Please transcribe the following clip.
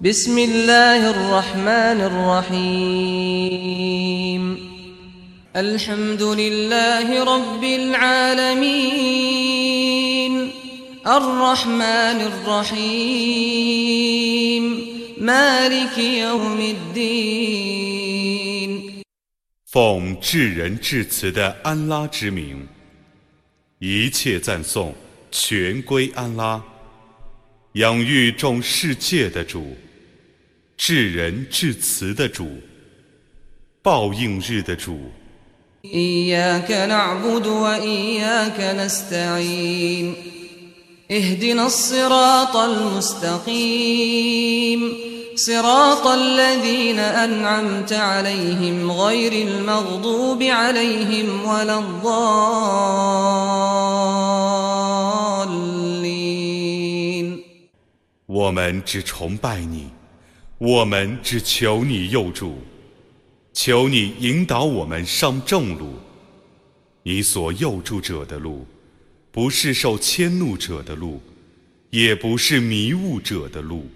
بسم الله الرحمن الرحيم الحمد لله رب العالمين الرحمن الرحيم مالك يوم الدين 奉至仁至慈的安拉之名，一切赞颂全归安拉， 养育众世界的主。至仁至慈的主，报应日的主。إياك نعبد وإياك نستعين اهدنا الصراط المستقيم صراط الذين أنعمت عليهم غير المغضوب عليهم ولا الضالين 我们只崇拜你，我们只求你佑助，求你引导我们上正路。你所佑助者的路，不是受迁怒者的路，也不是迷雾者的路。